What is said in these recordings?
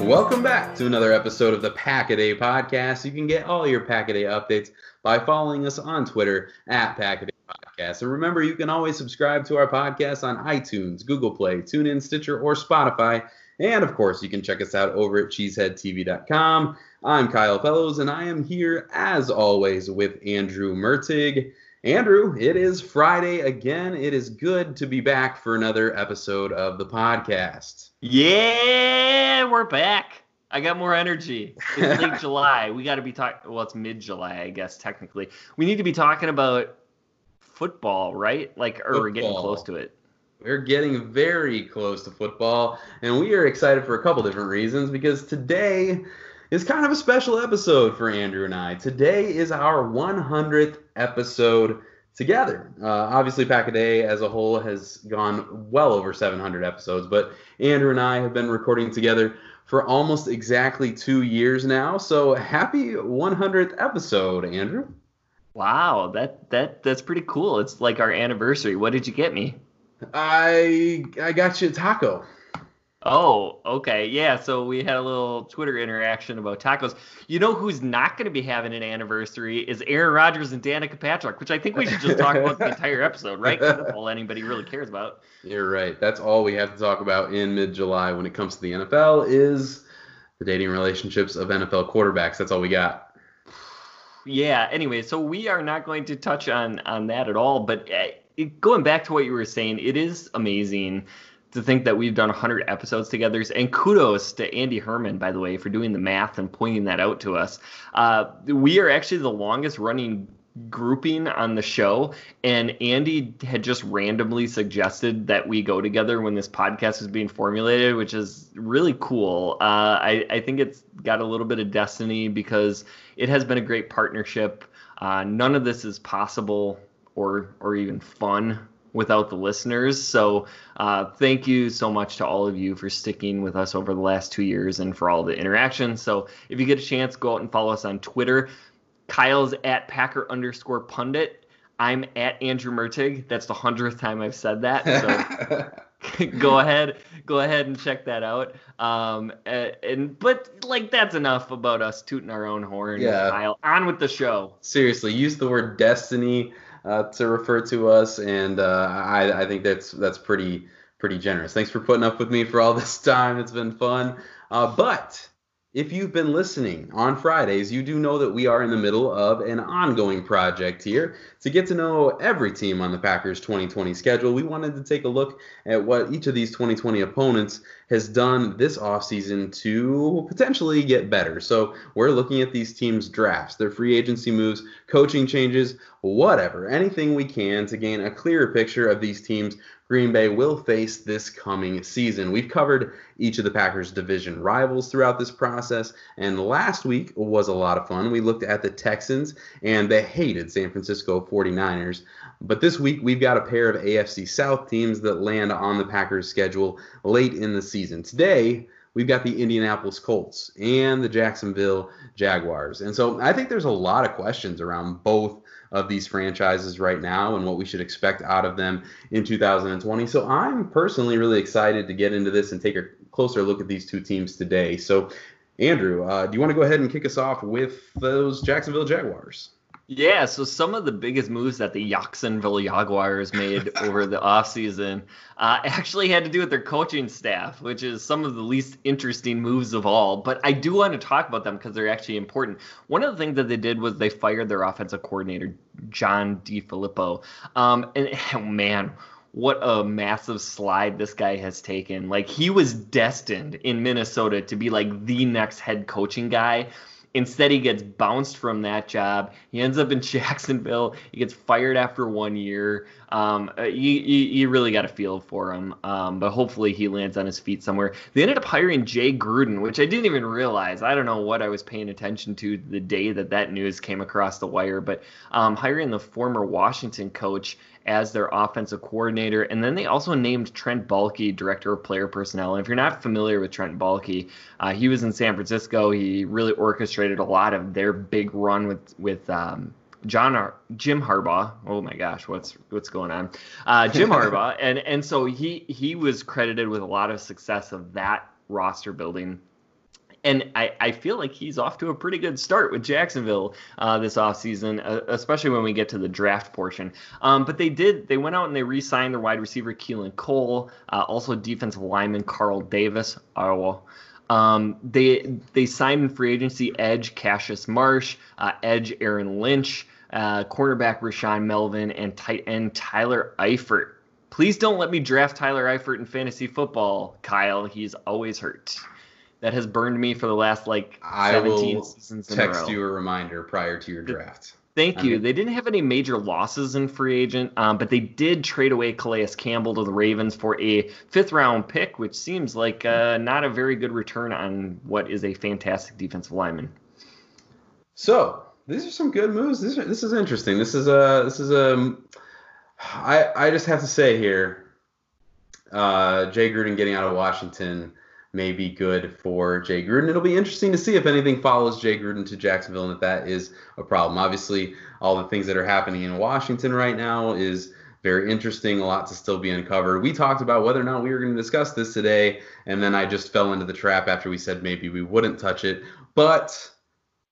Welcome back to another episode of the Pack a Podcast. You can get all your Pack a updates by following us on Twitter at Pack a Podcast. And remember, you can always subscribe to our podcast on iTunes, Google Play, TuneIn, Stitcher, or Spotify. And of course, you can check us out over at cheeseheadtv.com. I'm Kyle Fellows, and I am here as always with Andrew Mertig. Andrew, it is Friday again. It is good to be back for another episode of the podcast. Yeah, we're back. I got more energy. It's late July. We got to be talking. Well, it's mid July, I guess, technically. We need to be talking about football, right? Like, or we're getting close to it. We're getting very close to football, and we are excited for a couple different reasons because today is kind of a special episode for Andrew and I. Today is our 100th episode together. Uh, obviously, Pack a Day as a whole has gone well over 700 episodes, but Andrew and I have been recording together for almost exactly two years now. So happy 100th episode, Andrew. Wow, that that that's pretty cool. It's like our anniversary. What did you get me? I I got you a taco. Oh, okay. Yeah, so we had a little Twitter interaction about tacos. You know who's not going to be having an anniversary is Aaron Rodgers and Danica Patrick, which I think we should just talk about the entire episode, right? That's all anybody really cares about. You're right. That's all we have to talk about in mid-July when it comes to the NFL is the dating relationships of NFL quarterbacks. That's all we got. Yeah. Anyway, so we are not going to touch on on that at all. But uh, it, going back to what you were saying, it is amazing to think that we've done 100 episodes together. And kudos to Andy Herman, by the way, for doing the math and pointing that out to us. Uh, we are actually the longest running grouping on the show and Andy had just randomly suggested that we go together when this podcast was being formulated which is really cool uh, I, I think it's got a little bit of destiny because it has been a great partnership uh, none of this is possible or or even fun without the listeners so uh, thank you so much to all of you for sticking with us over the last two years and for all the interactions so if you get a chance go out and follow us on twitter Kyle's at Packer underscore pundit. I'm at Andrew Mertig. That's the hundredth time I've said that. So go ahead, go ahead and check that out. Um, and, and but like that's enough about us tooting our own horn. Yeah. Kyle, on with the show. Seriously, use the word destiny. Uh, to refer to us, and uh, I, I think that's that's pretty pretty generous. Thanks for putting up with me for all this time. It's been fun. Uh, but if you've been listening on Fridays, you do know that we are in the middle of an ongoing project here. To get to know every team on the Packers 2020 schedule, we wanted to take a look at what each of these 2020 opponents has done this offseason to potentially get better. So we're looking at these teams' drafts, their free agency moves, coaching changes, whatever, anything we can to gain a clearer picture of these teams Green Bay will face this coming season. We've covered each of the Packers' division rivals throughout this process, and last week was a lot of fun. We looked at the Texans and the hated San Francisco 49ers. But this week, we've got a pair of AFC South teams that land on the Packers' schedule late in the season. Today, we've got the Indianapolis Colts and the Jacksonville Jaguars. And so I think there's a lot of questions around both of these franchises right now and what we should expect out of them in 2020. So I'm personally really excited to get into this and take a closer look at these two teams today. So, Andrew, uh, do you want to go ahead and kick us off with those Jacksonville Jaguars? Yeah, so some of the biggest moves that the Jacksonville Jaguars made over the offseason uh, actually had to do with their coaching staff, which is some of the least interesting moves of all. But I do want to talk about them because they're actually important. One of the things that they did was they fired their offensive coordinator, John DeFilippo. Um, and oh, man, what a massive slide this guy has taken. Like he was destined in Minnesota to be like the next head coaching guy Instead, he gets bounced from that job. He ends up in Jacksonville. He gets fired after one year. Um, uh, you, you, you, really got a feel for him, um, but hopefully he lands on his feet somewhere. They ended up hiring Jay Gruden, which I didn't even realize. I don't know what I was paying attention to the day that that news came across the wire, but um, hiring the former Washington coach as their offensive coordinator. And then they also named Trent Baalke director of player personnel. And if you're not familiar with Trent Baalke, uh, he was in San Francisco. He really orchestrated a lot of their big run with with um, John Ar- Jim Harbaugh. Oh my gosh, what's what's going on? Uh, Jim Harbaugh, and and so he he was credited with a lot of success of that roster building and I, I feel like he's off to a pretty good start with Jacksonville uh, this offseason, uh, especially when we get to the draft portion. Um, but they did, they went out and they re signed their wide receiver, Keelan Cole, uh, also defensive lineman, Carl Davis. Iowa. um, they they signed in free agency edge Cassius Marsh, uh, edge Aaron Lynch, uh, cornerback Rashaan Melvin, and tight end Tyler Eifert. Please don't let me draft Tyler Eifert in fantasy football, Kyle. He's always hurt that has burned me for the last like I 17 seasons in text a row. you a reminder prior to your draft. Thank you. they didn't have any major losses in free agent, um, but they did trade away Calais Campbell to the Ravens for a fifth round pick, which seems like uh, not a very good return on what is a fantastic defensive lineman. So these are some good moves. This, this is interesting. This is a this is a I I just have to say here, uh, Jay Gruden getting out of Washington may be good for Jay Gruden. It'll be interesting to see if anything follows Jay Gruden to Jacksonville and if that is a problem. Obviously, all the things that are happening in Washington right now is very interesting, a lot to still be uncovered. We talked about whether or not we were going to discuss this today, and then I just fell into the trap after we said maybe we wouldn't touch it. But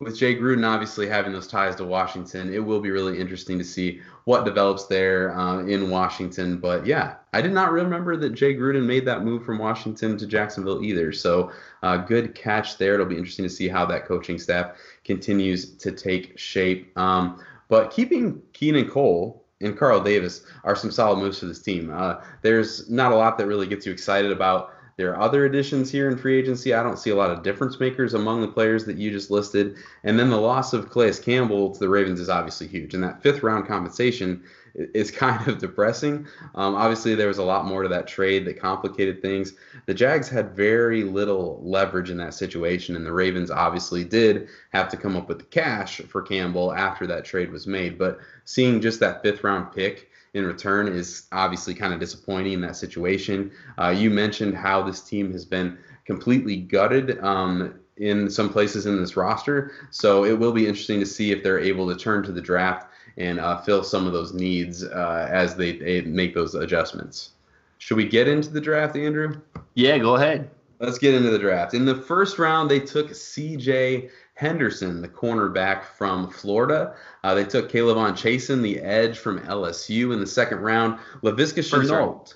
with Jay Gruden obviously having those ties to Washington, it will be really interesting to see what develops there uh, in Washington. But yeah, I did not remember that Jay Gruden made that move from Washington to Jacksonville either. So uh, good catch there. It'll be interesting to see how that coaching staff continues to take shape. Um, but keeping Keelan Cole and Carl Davis are some solid moves for this team. Uh, there's not a lot that really gets you excited about there are other additions here in free agency. I don't see a lot of difference makers among the players that you just listed. And then the loss of Calais Campbell to the Ravens is obviously huge. And that fifth round compensation is kind of depressing. Um, obviously, there was a lot more to that trade that complicated things. The Jags had very little leverage in that situation, and the Ravens obviously did have to come up with the cash for Campbell after that trade was made. But seeing just that fifth round pick in return is obviously kind of disappointing in that situation. Uh, you mentioned how this team has been completely gutted um, in some places in this roster, so it will be interesting to see if they're able to turn to the draft and uh, fill some of those needs uh, as they, they make those adjustments. Should we get into the draft, Andrew? Yeah, go ahead. Let's get into the draft. In the first round, they took C.J. Henderson, the cornerback from Florida. Uh, they took K'Lavon Chaisson, the edge from LSU, in the second round. Laviska Shenault.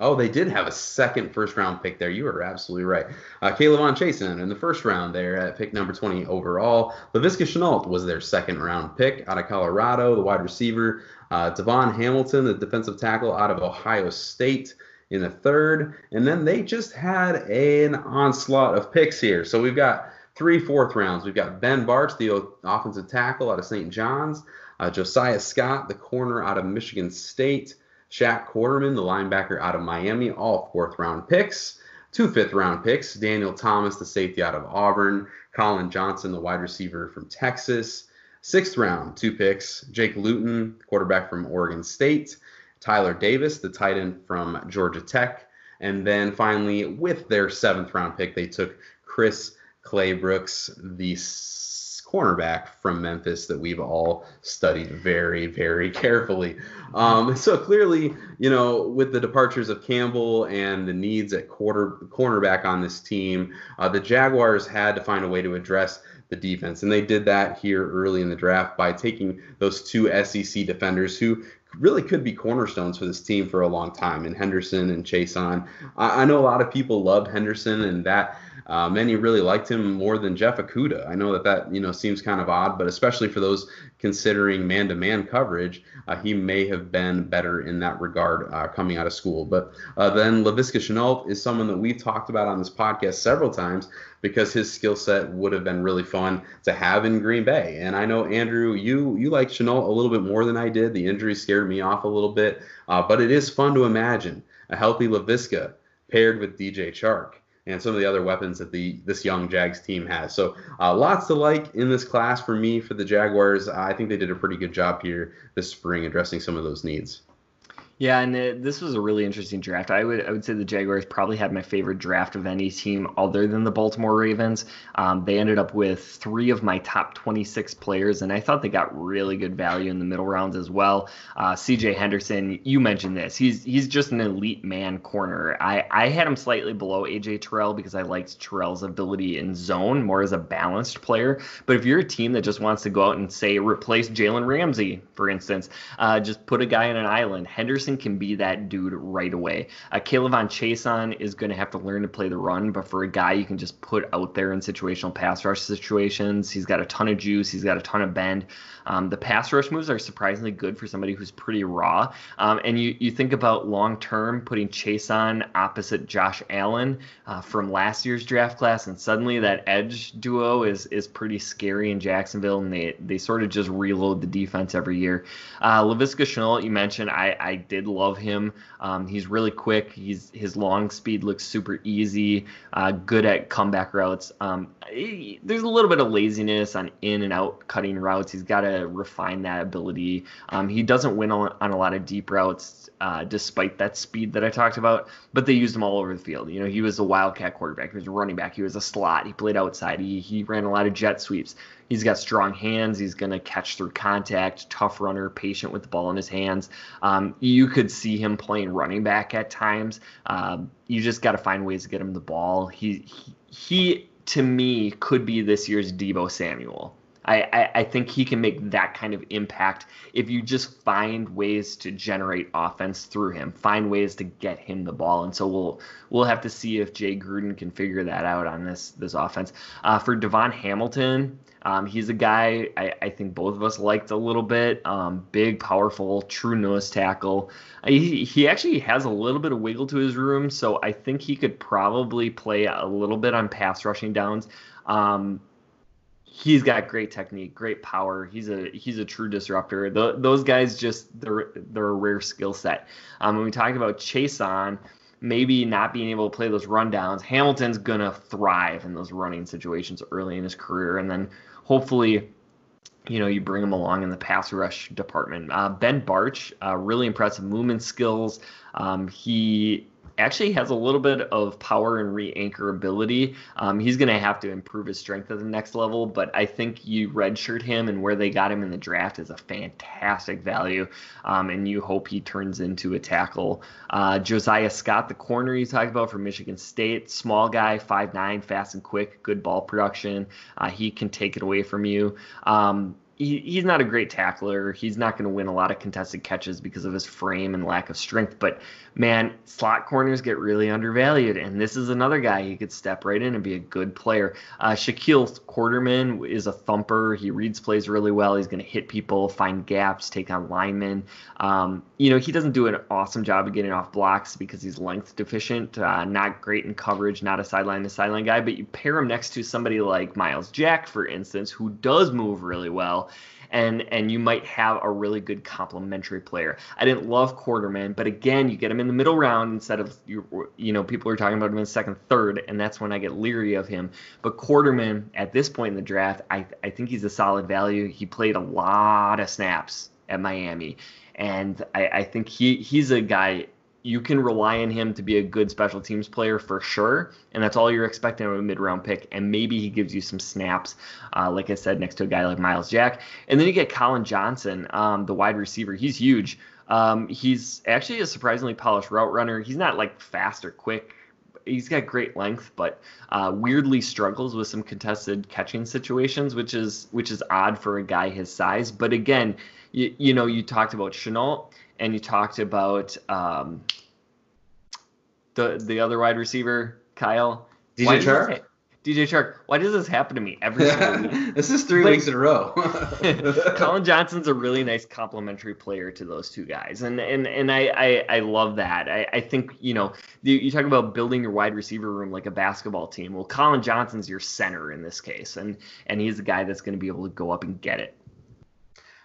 Oh, they did have a second first round pick there. You are absolutely right. Uh, K'Lavon Chaisson in the first round there at pick number 20 overall. Laviska Shenault was their second round pick out of Colorado, the wide receiver. Uh, DaVon Hamilton, the defensive tackle out of Ohio State in the third. And then they just had an onslaught of picks here. So we've got three fourth rounds. We've got Ben Bartch, the offensive tackle out of St. John's. Uh, Josiah Scott, the corner out of Michigan State. Shaq Quarterman, the linebacker out of Miami, all fourth round picks. Two fifth round picks Daniel Thomas, the safety out of Auburn, Collin Johnson, the wide receiver from Texas. Sixth round, two picks Jake Luton, quarterback from Oregon State, Tyler Davis, the tight end from Georgia Tech. And then finally, with their seventh round pick, they took Chris Claybrooks, the cornerback from Memphis that we've all studied very, very carefully. Um, so clearly, you know, with the departures of Campbell and the needs at quarter cornerback on this team, uh, the Jaguars had to find a way to address the defense, and they did that here early in the draft by taking those two SEC defenders who really could be cornerstones for this team for a long time, and Henderson and Chaisson. I, I know a lot of people loved Henderson, and that uh, many really liked him more than Jeff Okudah. I know that that you know seems kind of odd, but especially for those considering man-to-man coverage, uh, he may have been better in that regard uh, coming out of school. But uh, then Laviska Shenault is someone that we've talked about on this podcast several times because his skill set would have been really fun to have in Green Bay. And I know Andrew, you you like Shenault a little bit more than I did. The injury scared me off a little bit, uh, but it is fun to imagine a healthy Laviska paired with DJ Chark and some of the other weapons that the this young Jags team has. So uh, lots to like in this class for me for the Jaguars. I think they did a pretty good job here this spring addressing some of those needs. Yeah, and it, this was a really interesting draft. I would I would say the Jaguars probably had my favorite draft of any team other than the Baltimore Ravens. Um, they ended up with three of my top 26 players, and I thought they got really good value in the middle rounds as well. Uh, C.J. Henderson, you mentioned this. He's he's just an elite man corner. I I had him slightly below A.J. Terrell because I liked Terrell's ability in zone more as a balanced player. But if you're a team that just wants to go out and say replace Jalen Ramsey, for instance, uh, just put a guy on an island, Henderson can be that dude right away. Uh, K'Lavon Chaisson is going to have to learn to play the run, but for a guy you can just put out there in situational pass rush situations, he's got a ton of juice, he's got a ton of bend. Um, the pass rush moves are surprisingly good for somebody who's pretty raw. Um, and you, you think about long term putting Chaisson opposite Josh Allen uh, from last year's draft class, and suddenly that edge duo is is pretty scary in Jacksonville, and they they sort of just reload the defense every year. Uh, Laviska Shenault, you mentioned, I I did love him. Um, he's really quick. He's his long speed looks super easy. Uh, good at comeback routes. Um, he, there's a little bit of laziness on in and out cutting routes. He's got to refine that ability. Um, he doesn't win on, on, a lot of deep routes, uh, despite that speed that I talked about. But they used him all over the field. You know, he was a wildcat quarterback. He was a running back. He was a slot. He played outside. He he ran a lot of jet sweeps. He's got strong hands. He's going to catch through contact, tough runner, patient with the ball in his hands. Um, you could see him playing running back at times. Uh, you just got to find ways to get him the ball. He, he, he, to me, could be this year's Deebo Samuel. I, I, I, think he can make that kind of impact if you just find ways to generate offense through him, find ways to get him the ball. And so we'll we'll have to see if Jay Gruden can figure that out on this this offense. Uh, for DaVon Hamilton, um, he's a guy I, I, think both of us liked a little bit. Um, big, powerful, true nose tackle. He, he actually has a little bit of wiggle to his room, so I think he could probably play a little bit on pass rushing downs. Um, he's got great technique, great power. He's a he's a true disruptor. The, those guys just they're they're a rare skill set. Um, when we talk about Chaisson, maybe not being able to play those rundowns, Hamilton's gonna thrive in those running situations early in his career, and then hopefully you know, you bring him along in the pass rush department. Uh, ben Bartch, uh, really impressive movement skills. Um, he actually has a little bit of power and re-anchor ability. Um, he's going to have to improve his strength at the next level, but I think you redshirt him and where they got him in the draft is a fantastic value, um, and you hope he turns into a tackle. Uh, Josiah Scott, the corner you talked about from Michigan State, small guy, five nine, fast and quick, good ball production. Uh, he can take it away from you. Um, he, he's not a great tackler. He's not going to win a lot of contested catches because of his frame and lack of strength. But man, slot corners get really undervalued, and this is another guy he could step right in and be a good player. Uh, Shaquille Quarterman is a thumper. He reads plays really well. He's going to hit people, find gaps, take on linemen. Um, you know, he doesn't do an awesome job of getting off blocks because he's length deficient. Uh, not great in coverage. Not a sideline to sideline guy. But you pair him next to somebody like Myles Jack, for instance, who does move really well and and you might have a really good complementary player. I didn't love Quarterman, but again, you get him in the middle round instead of you you know people are talking about him in second, third, and that's when I get leery of him. But Quarterman at this point in the draft, I I think he's a solid value. He played a lot of snaps at Miami, and I, I think he he's a guy you can rely on him to be a good special teams player for sure, and that's all you're expecting of a mid round pick. And maybe he gives you some snaps, uh, like I said, next to a guy like Myles Jack. And then you get Collin Johnson, um, the wide receiver. He's huge. Um, he's actually a surprisingly polished route runner. He's not like fast or quick. He's got great length, but uh, weirdly struggles with some contested catching situations, which is which is odd for a guy his size. But again, you, you know, you talked about Shenault and you talked about um, the the other wide receiver, Kyle. DJ Chark. DJ Chark. Why does this happen to me every single week? this is three weeks in a row. Collin Johnson's a really nice complementary player to those two guys, and and and I I, I love that. I, I think you know you, you talk about building your wide receiver room like a basketball team. Well, Collin Johnson's your center in this case, and and he's the guy that's going to be able to go up and get it.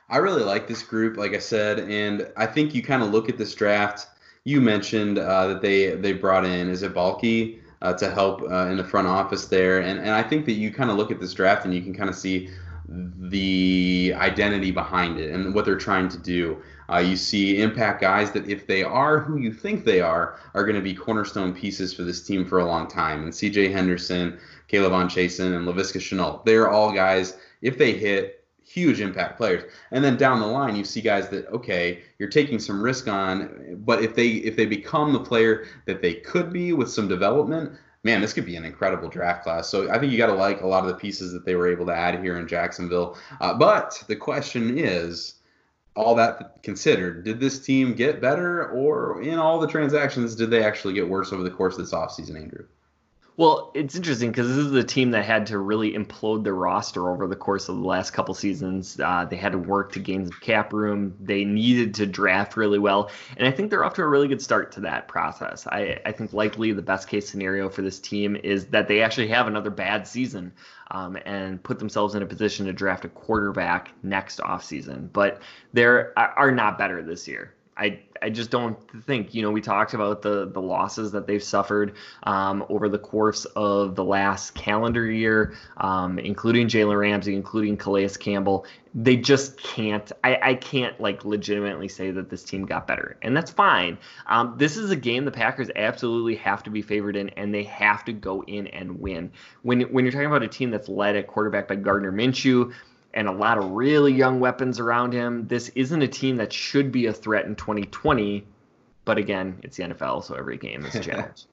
I really like this group, like I said, and I think you kind of look at this draft. You mentioned uh, that they they brought in is it Baalke uh, to help uh, in the front office there, and and I think that you kind of look at this draft and you can kind of see the identity behind it and what they're trying to do. Uh, you see impact guys that, if they are who you think they are, are going to be cornerstone pieces for this team for a long time. And C.J. Henderson, K'Lavon Chaisson, and Laviska Shenault, they're all guys. If they hit, huge impact players. And then down the line, you see guys that okay, you're taking some risk on, but if they if they become the player that they could be with some development, man, this could be an incredible draft class. So I think you got to like a lot of the pieces that they were able to add here in Jacksonville. Uh, but the question is. All that considered, did this team get better, or in all the transactions, did they actually get worse over the course of this offseason, Andrew? Well, it's interesting because this is a team that had to really implode their roster over the course of the last couple seasons. Uh, they had to work to gain some cap room. They needed to draft really well, and I think they're off to a really good start to that process. I, I think likely the best case scenario for this team is that they actually have another bad season um, and put themselves in a position to draft a quarterback next offseason. But they are not better this year. I I just don't think you know we talked about the the losses that they've suffered um, over the course of the last calendar year, um, including Jalen Ramsey, including Calais Campbell. They just can't. I, I can't like legitimately say that this team got better, and that's fine. Um, this is a game the Packers absolutely have to be favored in, and they have to go in and win. When when you're talking about a team that's led at quarterback by Gardner Minshew and a lot of really young weapons around him. This isn't a team that should be a threat in 2020, but again, it's the NFL, so every game is a challenge.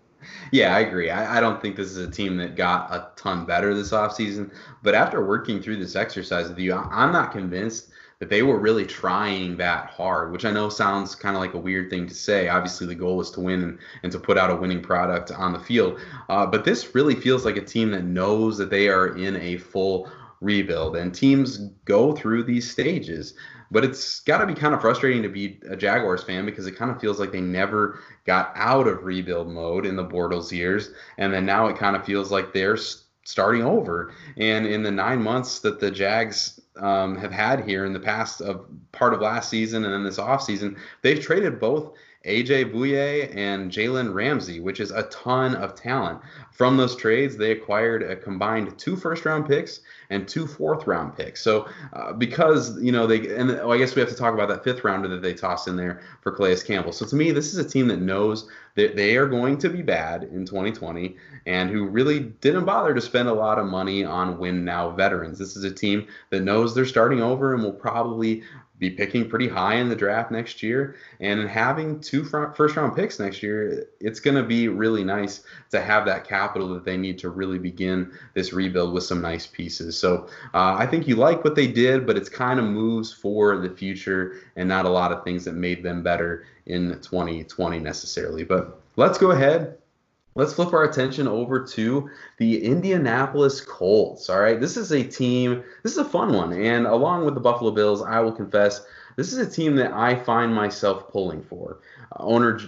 yeah, I agree. I, I, don't think this is a team that got a ton better this offseason. But after working through this exercise with you, I'm not convinced that they were really trying that hard, which I know sounds kind of like a weird thing to say. Obviously, the goal is to win and, and to put out a winning product on the field. Uh, but this really feels like a team that knows that they are in a full rebuild, and teams go through these stages. But it's got to be kind of frustrating to be a Jaguars fan because it kind of feels like they never got out of rebuild mode in the Bortles years, and then now it kind of feels like they're starting over. And in the nine months that the Jags um, have had here in the past of part of last season and then this offseason, they've traded both AJ Bouye and Jalen Ramsey, which is a ton of talent. From those trades, they acquired a combined two first round picks and two fourth round picks. So uh, because you know they and oh, I guess we have to talk about that fifth rounder that they tossed in there for Calais Campbell. So to me, this is a team that knows that they are going to be bad in 2020 and who really didn't bother to spend a lot of money on win now veterans. This is a team that knows they're starting over and will probably be picking pretty high in the draft next year. And having two first round picks next year, it's going to be really nice to have that capital that they need to really begin this rebuild with some nice pieces. So uh, I think you like what they did, but it's kind of moves for the future and not a lot of things that made them better in 2020 necessarily. But let's go ahead let's flip our attention over to the Indianapolis Colts. All right, this is a team, this is a fun one. And along with the Buffalo Bills, I will confess, this is a team that I find myself pulling for. Uh, owner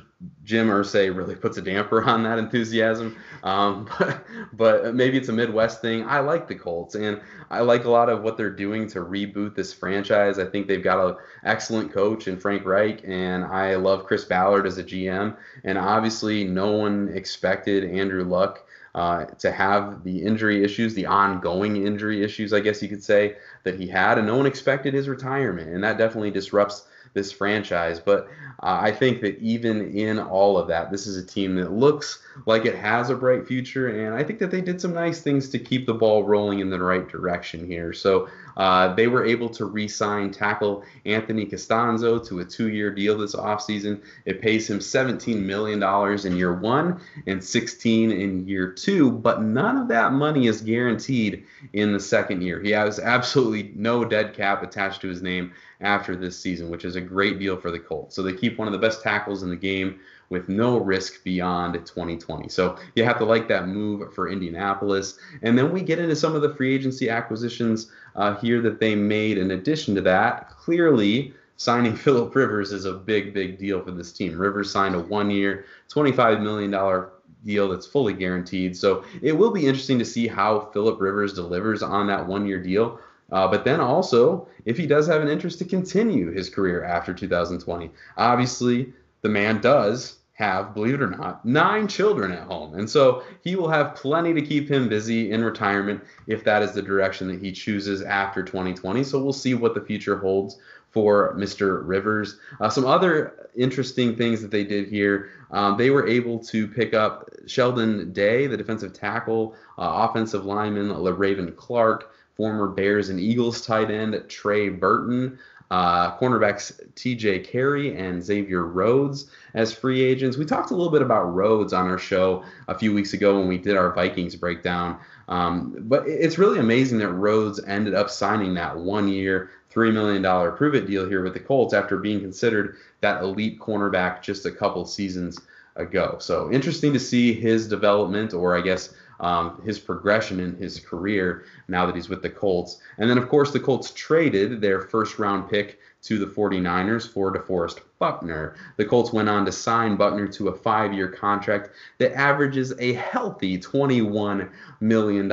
Jim Irsay really puts a damper on that enthusiasm. Um, but, but maybe it's a Midwest thing. I like the Colts, and I like a lot of what they're doing to reboot this franchise. I think they've got an excellent coach in Frank Reich, and I love Chris Ballard as a GM. And obviously, no one expected Andrew Luck. Uh, to have the injury issues, the ongoing injury issues, I guess you could say, that he had, and no one expected his retirement. And that definitely disrupts this franchise. But uh, I think that even in all of that, this is a team that looks like it has a bright future, and I think that they did some nice things to keep the ball rolling in the right direction here. So uh, they were able to re sign tackle Anthony Castonzo to a two year deal this offseason. It pays him $17 million in year one and 16 in year two, but none of that money is guaranteed in the second year. He has absolutely no dead cap attached to his name after this season, which is a great deal for the Colts. So they keep one of the best tackles in the game with no risk beyond 2020. So you have to like that move for Indianapolis. And then we get into some of the free agency acquisitions uh, here that they made in addition to that. Clearly, signing Philip Rivers is a big, big deal for this team. Rivers signed a one year, $25 million deal that's fully guaranteed. So it will be interesting to see how Philip Rivers delivers on that one year deal. Uh, but then also, if he does have an interest to continue his career after 2020, obviously the man does have, believe it or not, nine children at home. And so he will have plenty to keep him busy in retirement if that is the direction that he chooses after 2020. So we'll see what the future holds for Mr. Rivers. Uh, some other interesting things that they did here um, they were able to pick up Sheldon Day, the defensive tackle, uh, offensive lineman, Le'Raven Clark, former Bears and Eagles tight end Trey Burton, uh, cornerbacks T.J. Carrie and Xavier Rhodes as free agents. We talked a little bit about Rhodes on our show a few weeks ago when we did our Vikings breakdown. Um, but it's really amazing that Rhodes ended up signing that one-year, three million dollar prove it deal here with the Colts after being considered that elite cornerback just a couple seasons ago. So interesting to see his development, or I guess um, his progression in his career now that he's with the Colts. And then, of course, the Colts traded their first round pick to the 49ers for DeForest Buckner. The Colts went on to sign Buckner to a five year contract that averages a healthy $21 million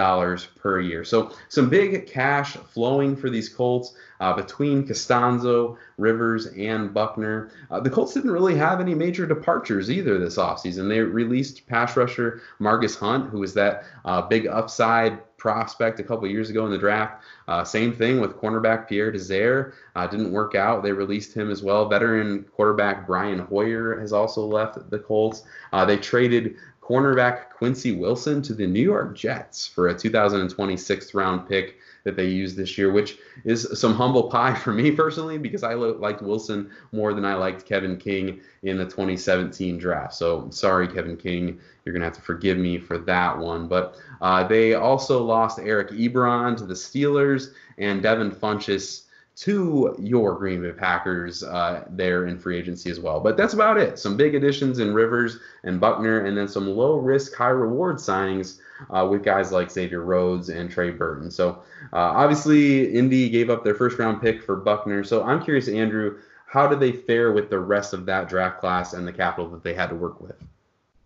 per year. So, some big cash flowing for these Colts uh, between Castonzo, Rivers, and Buckner. Uh, the Colts didn't really have any major departures either this offseason. They released pass rusher Margus Hunt, who was that uh, big upside prospect a couple years ago in the draft. Uh, same thing with cornerback Pierre Desir. Uh, didn't work out. They released him as well. Veteran quarterback Brian Hoyer has also left the Colts. Uh, they traded cornerback Quincy Wilson to the New York Jets for a 2026 round pick that they used this year, which is some humble pie for me personally because I liked Wilson more than I liked Kevin King in the 2017 draft. So sorry, Kevin King, you're gonna have to forgive me for that one. But uh, they also lost Eric Ebron to the Steelers and Devin Funchess to your Green Bay Packers uh, there in free agency as well. But that's about it. Some big additions in Rivers and Buckner, and then some low risk, high reward signings uh, with guys like Xavier Rhodes and Trey Burton. So uh, obviously, Indy gave up their first round pick for Buckner. So I'm curious, Andrew, how did they fare with the rest of that draft class and the capital that they had to work with?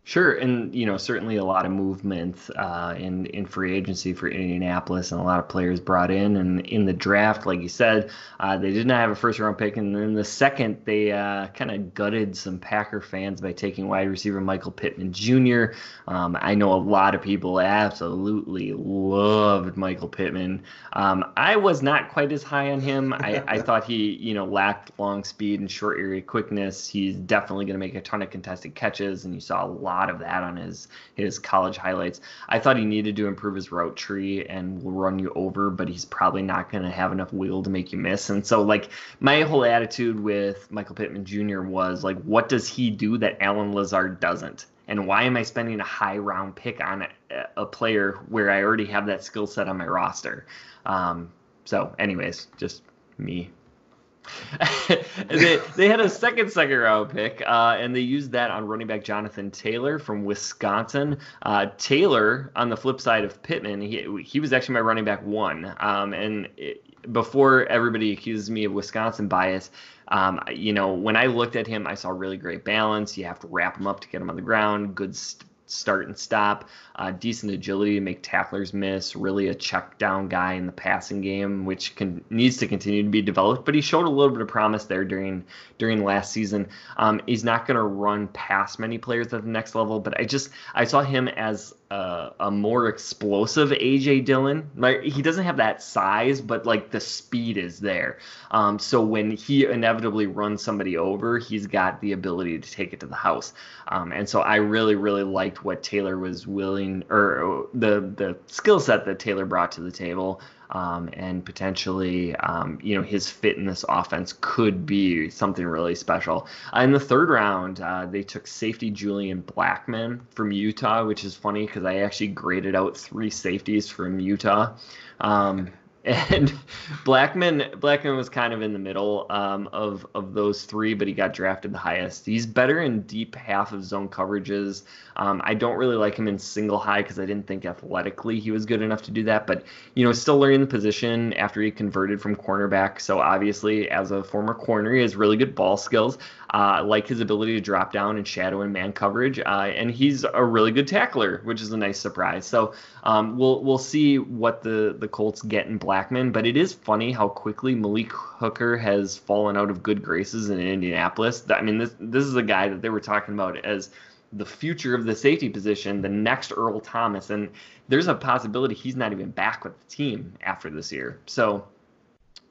Sure, and you know certainly a lot of movement uh, in in free agency for Indianapolis, and a lot of players brought in. And in the draft, like you said, uh, they did not have a first round pick, and then the second they uh, kind of gutted some Packer fans by taking wide receiver Michael Pittman Jr. Um, I know a lot of people absolutely loved Michael Pittman. Um, I was not quite as high on him. I, I thought he you know lacked long speed and short area quickness. He's definitely going to make a ton of contested catches, and you saw a lot lot of that on his his college highlights. I thought he needed to improve his route tree and will run you over, but he's probably not going to have enough wheel to make you miss. And so, like my whole attitude with Michael Pittman Jr. was like, what does he do that Allen Lazard doesn't? And why am I spending a high round pick on a, a player where I already have that skill set on my roster? Um, so, anyways, just me they, they had a second second round pick, uh, and they used that on running back Jonathan Taylor from Wisconsin. Uh, Taylor, on the flip side of Pittman, he, he was actually my running back one. Um, and it, before everybody accuses me of Wisconsin bias, um, you know, when I looked at him, I saw really great balance. You have to wrap him up to get him on the ground, good st- start and stop, uh, decent agility to make tacklers miss, really a check down guy in the passing game, which can, needs to continue to be developed. But he showed a little bit of promise there during during last season. Um, he's not going to run past many players at the next level, but I just I saw him as a, a more explosive AJ Dillon. Like he doesn't have that size, but like the speed is there. Um, so when he inevitably runs somebody over, he's got the ability to take it to the house. Um, and so I really really liked what Taylor was willing or the the skill set that Taylor brought to the table um, and potentially, um, you know, his fit in this offense could be something really special. Uh, in the third round, uh, they took safety Julian Blackmon from Utah, which is funny because I actually graded out three safeties from Utah. Um, and Blackman Blackmon was kind of in the middle um, of of those three, but he got drafted the highest. He's better in deep half of zone coverages. Um, I don't really like him in single high because I didn't think athletically he was good enough to do that. But you know, still learning the position after he converted from cornerback. So obviously, as a former corner, he has really good ball skills. Uh, like his ability to drop down and shadow and man coverage, uh, and he's a really good tackler, which is a nice surprise. So um, we'll we'll see what the the Colts get in Blackmon, but it is funny how quickly Malik Hooker has fallen out of good graces in Indianapolis. I mean, this this is a guy that they were talking about as the future of the safety position, the next Earl Thomas, and there's a possibility he's not even back with the team after this year. So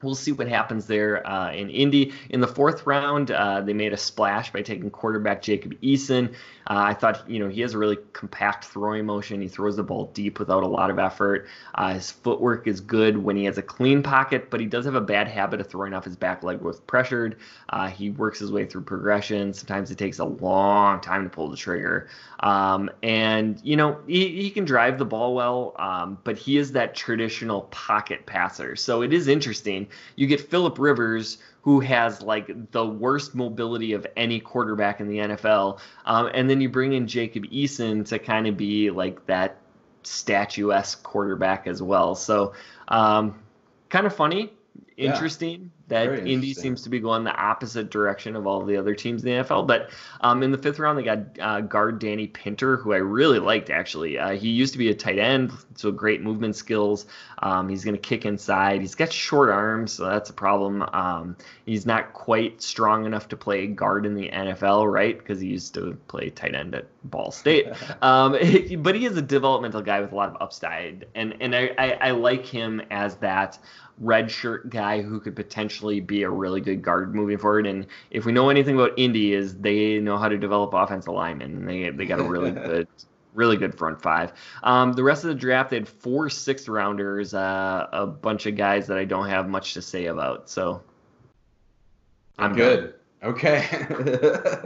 We'll see what happens there uh, in Indy. In the fourth round, uh, they made a splash by taking quarterback Jacob Eason. Uh, I thought, you know, he has a really compact throwing motion. He throws the ball deep without a lot of effort. Uh, his footwork is good when he has a clean pocket, but he does have a bad habit of throwing off his back leg with pressured. Uh, he works his way through progression. Sometimes it takes a long time to pull the trigger. Um, and, you know, he, he can drive the ball well, um, but he is that traditional pocket passer. So it is interesting. You get Philip Rivers, who has like the worst mobility of any quarterback in the NFL. Um, and then you bring in Jacob Eason to kind of be like that statuesque quarterback as well. So um, kind of funny, interesting that Indy seems to be going the opposite direction of all the other teams in the NFL. But um, in the fifth round, they got uh, guard Danny Pinter, who I really liked actually. Uh, he used to be a tight end, so great movement skills. Um, he's going to kick inside. He's got short arms, so that's a problem. Um, he's not quite strong enough to play guard in the NFL, right? Because he used to play tight end at Ball State. Um, but he is a developmental guy with a lot of upside, and and I, I, I like him as that red shirt guy who could potentially be a really good guard moving forward. And if we know anything about Indy, is they know how to develop offensive linemen. They they got a really good. Really good front five. Um, the rest of the draft, they had four sixth rounders, uh, a bunch of guys that I don't have much to say about. So I'm good. Done. Okay.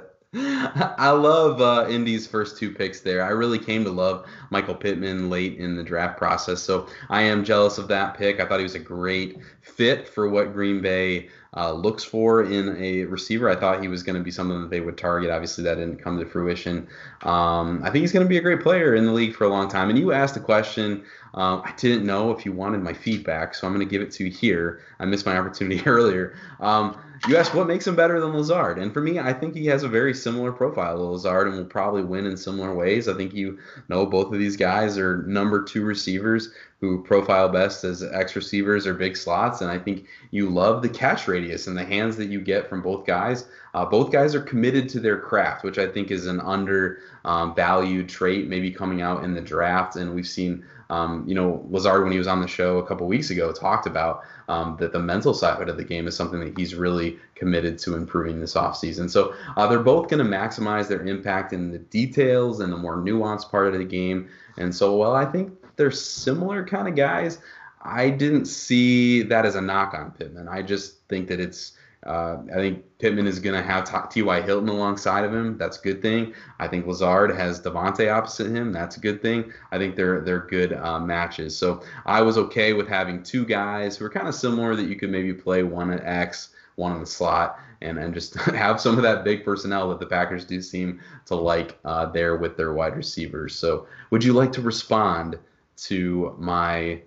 I love uh, Indy's first two picks there. I really came to love Michael Pittman late in the draft process, so I am jealous of that pick. I thought he was a great fit for what Green Bay uh, looks for in a receiver. I thought he was going to be something that they would target. Obviously, that didn't come to fruition. Um, I think he's going to be a great player in the league for a long time. And you asked a question. Uh, I didn't know if you wanted my feedback, so I'm going to give it to you here. I missed my opportunity earlier. Um, you asked what makes him better than Lazard, and for me, I think he has a very similar profile to Lazard, and will probably win in similar ways. I think you know both of these guys are number two receivers who profile best as X receivers or big slots, and I think you love the catch radius and the hands that you get from both guys. Uh, both guys are committed to their craft, which I think is an undervalued um, trait, maybe coming out in the draft, and we've seen um, you know, Lazard, when he was on the show a couple weeks ago, talked about um, that the mental side of the game is something that he's really committed to improving this offseason. So uh, they're both going to maximize their impact in the details and the more nuanced part of the game. And so, while I think they're similar kind of guys. I didn't see that as a knock on Pittman. I just think that it's uh, I think Pittman is going to have T.Y. Hilton alongside of him. That's a good thing. I think Lazard has Davante opposite him. That's a good thing. I think they're they're good uh, matches. So I was okay with having two guys who are kind of similar that you could maybe play one at X, one in the slot, and and just have some of that big personnel that the Packers do seem to like uh, there with their wide receivers. So would you like to respond to my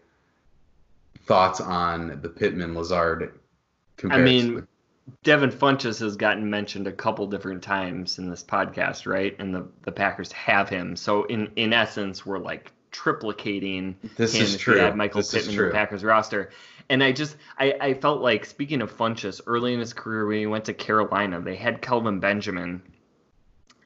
thoughts on the Pittman Lazard comparison? I mean Devin Funchess has gotten mentioned a couple different times in this podcast, right? And the, the Packers have him. So in in essence, we're like triplicating this him is true. Had Michael this Pittman in the Packers roster. And I just I, I felt like speaking of Funchess, early in his career when he went to Carolina, they had Kelvin Benjamin.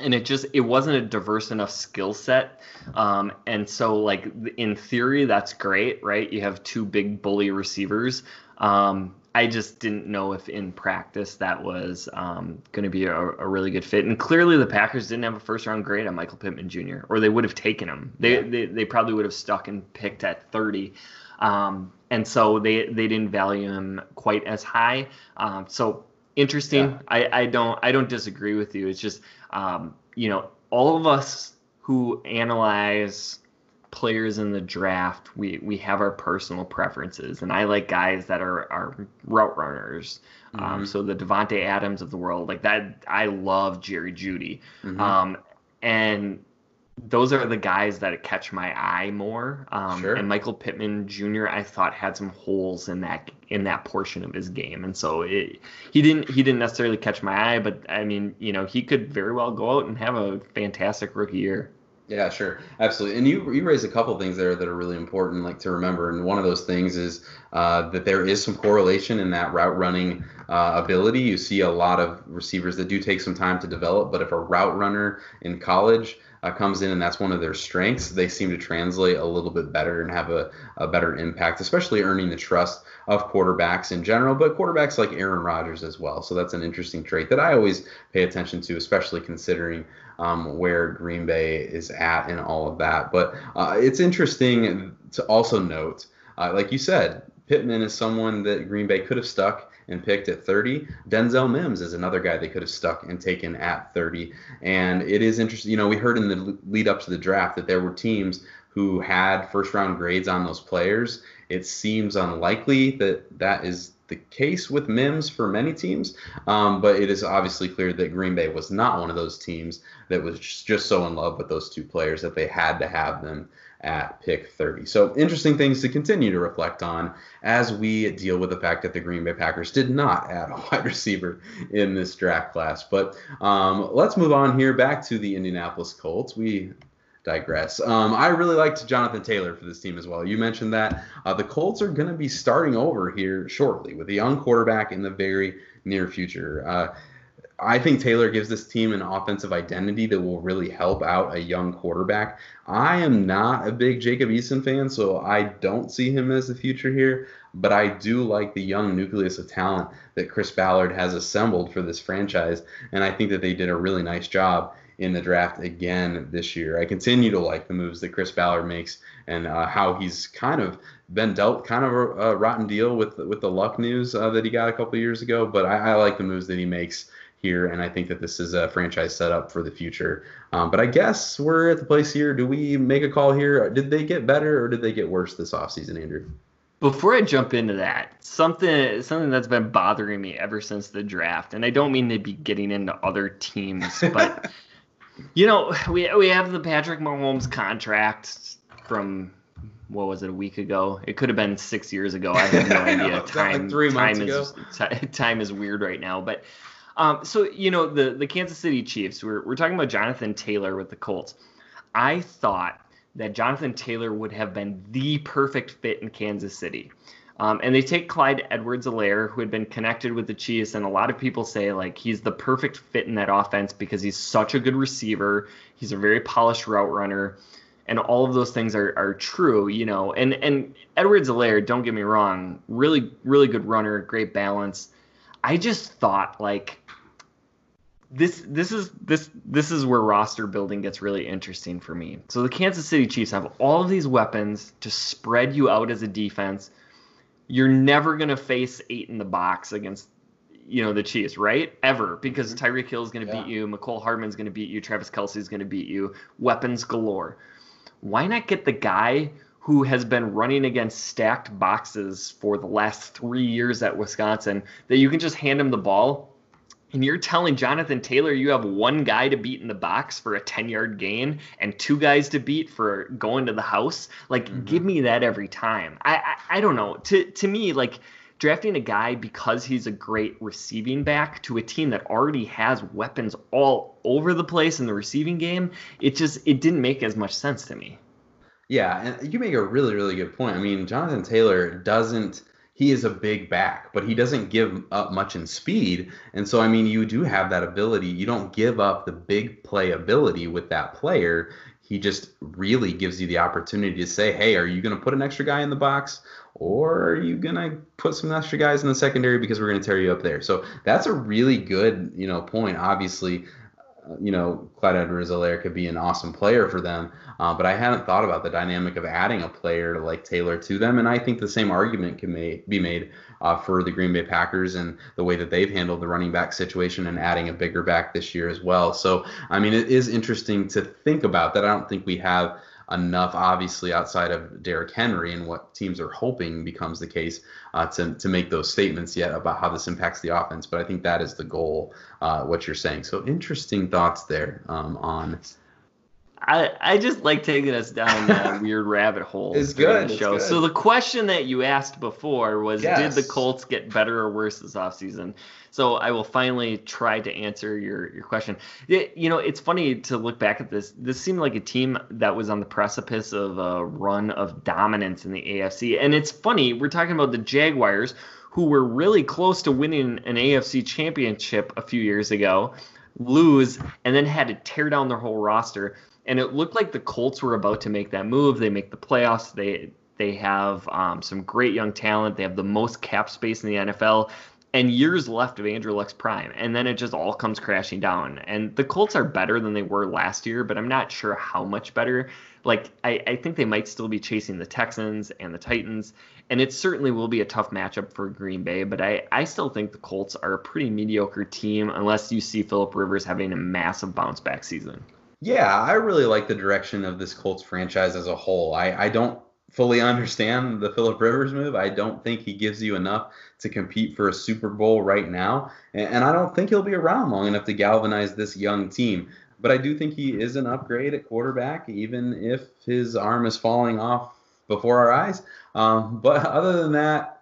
And it just it wasn't a diverse enough skill set. Um, and so like in theory, that's great, right? You have two big bully receivers. Um, I just didn't know if in practice that was um, going to be a, a, really good fit. And clearly, the Packers didn't have a first round grade on Michael Pittman Jr., or they would have taken him. They, yeah. they, they, probably would have stuck and picked at 30. Um, and so they, they didn't value him quite as high. Um, so interesting. Yeah. I, I don't I don't disagree with you. It's just um, you know all of us who analyze players in the draft, we we have our personal preferences, and I like guys that are are route runners. Um, mm-hmm. Um, so the Davante Adams of the world, like that, I love Jerry Jeudy, mm-hmm. um, and those are the guys that catch my eye more. Um, sure. And Michael Pittman Jr. I thought had some holes in that in that portion of his game, and so it, he didn't he didn't necessarily catch my eye, but I mean, you know, he could very well go out and have a fantastic rookie year. Yeah, sure, absolutely. And you you raised a couple things there that are really important, like to remember. And one of those things is uh, that there is some correlation in that route running uh, ability. You see a lot of receivers that do take some time to develop, but if a route runner in college uh, comes in and that's one of their strengths, they seem to translate a little bit better and have a, a better impact, especially earning the trust of quarterbacks in general, but quarterbacks like Aaron Rodgers as well. So that's an interesting trait that I always pay attention to, especially considering um, where Green Bay is at and all of that. But uh, it's interesting to also note, uh, like you said, Pittman is someone that Green Bay could have stuck and picked at 30. Denzel Mims is another guy they could have stuck and taken at 30. And it is interesting. You know, we heard in the lead up to the draft that there were teams who had first round grades on those players. It seems unlikely that that is the case with Mims for many teams, um, but it is obviously clear that Green Bay was not one of those teams that was just so in love with those two players that they had to have them at pick 30. So interesting things to continue to reflect on as we deal with the fact that the Green Bay Packers did not add a wide receiver in this draft class. But um, let's move on here back to the Indianapolis Colts. We digress. Um, I really liked Jonathan Taylor for this team as well. You mentioned that uh, the Colts are going to be starting over here shortly with a young quarterback in the very near future. Uh, I think Taylor gives this team an offensive identity that will really help out a young quarterback. I am not a big Jacob Eason fan, so I don't see him as the future here, but I do like the young nucleus of talent that Chris Ballard has assembled for this franchise, and I think that they did a really nice job in the draft again this year. I continue to like the moves that Chris Ballard makes and uh, how he's kind of been dealt kind of a, a rotten deal with with the luck news uh, that he got a couple years ago. But I, I, like the moves that he makes here, and I think that this is a franchise setup for the future. Um, but I guess we're at the place here. Do we make a call here? Did they get better or did they get worse this offseason, Andrew? before I jump into that, something something that's been bothering me ever since the draft, and I don't mean to be getting into other teams, but you know, we we have the Patrick Mahomes contract from what was it a week ago? It could have been six years ago. I have no idea. time like three months time ago. is time is weird right now, but. Um, so you know the the Kansas City Chiefs. We're we're talking about Jonathan Taylor with the Colts. I thought that Jonathan Taylor would have been the perfect fit in Kansas City. Um, and they take Clyde Edwards-Helaire, who had been connected with the Chiefs, and a lot of people say like he's the perfect fit in that offense because he's such a good receiver. He's a very polished route runner, and all of those things are, are true, you know. And and Edwards-Helaire, don't get me wrong, really really good runner, great balance. I just thought like this this is this this is where roster building gets really interesting for me. So the Kansas City Chiefs have all of these weapons to spread you out as a defense. You're never gonna face eight in the box against you know the Chiefs, right? Ever because mm-hmm. Tyreek Hill is gonna yeah. beat you, Mecole Hardman's gonna beat you, Travis Kelce is gonna beat you, weapons galore. Why not get the guy who has been running against stacked boxes for the last three years at Wisconsin that you can just hand him the ball and you're telling Jonathan Taylor you have one guy to beat in the box for a 10 yard gain and two guys to beat for going to the house. Like, mm-hmm. give me that every time. I, I, I don't know. To to me, like drafting a guy because he's a great receiving back to a team that already has weapons all over the place in the receiving game, it just it didn't make as much sense to me. Yeah, and you make a really really good point. I mean, Jonathan Taylor doesn't he is a big back, but he doesn't give up much in speed. And so, I mean, you do have that ability. You don't give up the big play ability with that player. He just really gives you the opportunity to say, hey, are you going to put an extra guy in the box? Or are you going to put some extra guys in the secondary because we're going to tear you up there? So that's a really good, you know, point. Obviously, you know, Clyde Edwards-Helaire could be an awesome player for them. Uh, but I hadn't thought about the dynamic of adding a player like Taylor to them. And I think the same argument can may, be made uh, for the Green Bay Packers and the way that they've handled the running back situation and adding a bigger back this year as well. So, I mean, it is interesting to think about that. I don't think we have enough, obviously, outside of Derrick Henry and what teams are hoping becomes the case uh, to, to make those statements yet about how this impacts the offense. But I think that is the goal, uh, what you're saying. So interesting thoughts there um, on I, I just like taking us down that weird rabbit hole. It's good. The show. It's good. So the question that you asked before was, yes. did the Colts get better or worse this offseason? So I will finally try to answer your your question. It, you know, it's funny to look back at this. This seemed like a team that was on the precipice of a run of dominance in the AFC, and it's funny we're talking about the Jaguars, who were really close to winning an AFC championship a few years ago, lose, and then had to tear down their whole roster and it looked like the Colts were about to make that move. They make the playoffs. They they have um, some great young talent. They have the most cap space in the NFL and years left of Andrew Luck's prime. And then it just all comes crashing down. And the Colts are better than they were last year, but I'm not sure how much better. Like, I, I think they might still be chasing the Texans and the Titans. And it certainly will be a tough matchup for Green Bay, but I, I still think the Colts are a pretty mediocre team unless you see Philip Rivers having a massive bounce back season. Yeah, I really like the direction of this Colts franchise as a whole. I, I don't fully understand the Philip Rivers move. I don't think he gives you enough to compete for a Super Bowl right now. And, and I don't think he'll be around long enough to galvanize this young team. But I do think he is an upgrade at quarterback, even if his arm is falling off before our eyes. Um, but other than that,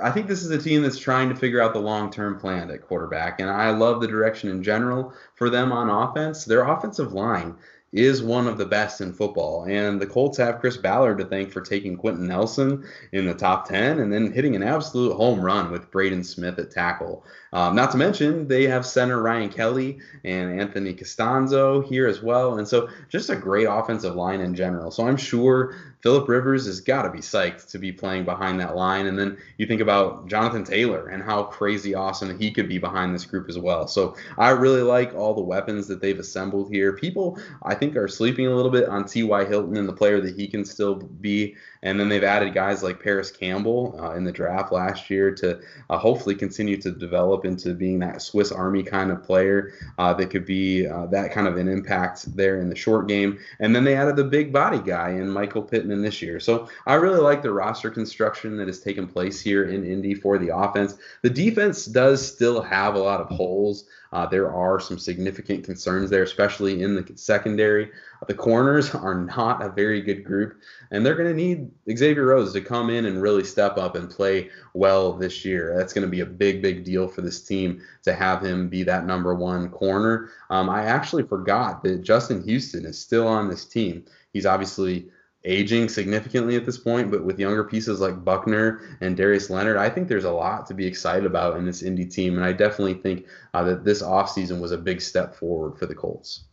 I think this is a team that's trying to figure out the long term plan at quarterback. And I love the direction in general for them on offense. Their offensive line is one of the best in football. And the Colts have Chris Ballard to thank for taking Quenton Nelson in the top 10 and then hitting an absolute home run with Braden Smith at tackle. Um, not to mention, they have center Ryan Kelly and Anthony Castonzo here as well. And so just a great offensive line in general. So I'm sure Philip Rivers has got to be psyched to be playing behind that line. And then you think about Jonathan Taylor and how crazy awesome he could be behind this group as well. So I really like all the weapons that they've assembled here. People, I think, are sleeping a little bit on T.Y. Hilton and the player that he can still be And then they've added guys like Parris Campbell uh, in the draft last year to uh, hopefully continue to develop into being that Swiss Army kind of player uh, that could be uh, that kind of an impact there in the short game. And then they added the big body guy in Michael Pittman this year. So I really like the roster construction that has taken place here in Indy for the offense. The defense does still have a lot of holes. Uh, there are some significant concerns there, especially in the secondary. The corners are not a very good group, and they're going to need Xavier Rhodes to come in and really step up and play well this year. That's going to be a big, big deal for this team to have him be that number one corner. Um, I actually forgot that Justin Houston is still on this team. He's obviously aging significantly at this point, but with younger pieces like Buckner and Darius Leonard, I think there's a lot to be excited about in this Indy team. And I definitely think uh, that this offseason was a big step forward for the Colts.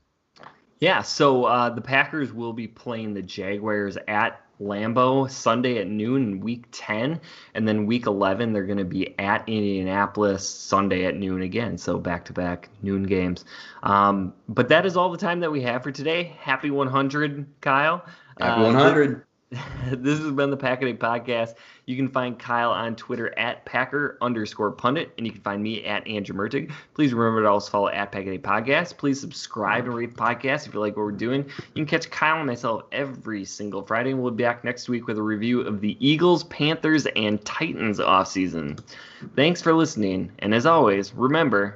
Yeah, so uh, the Packers will be playing the Jaguars at Lambeau Sunday at noon in week 10. And then week 11, they're going to be at Indianapolis Sunday at noon again. So back to back noon games. Um, but that is all the time that we have for today. Happy 100, Kyle. Happy 100. This has been the Packaday Podcast. You can find Kyle on Twitter at Packer underscore pundit, and you can find me at Andrew Mertig. Please remember to also follow at Packaday Podcast. Please subscribe and rate the podcast if you like what we're doing. You can catch Kyle and myself every single Friday, and we'll be back next week with a review of the Eagles, Panthers, and Titans offseason. Thanks for listening, and as always, remember.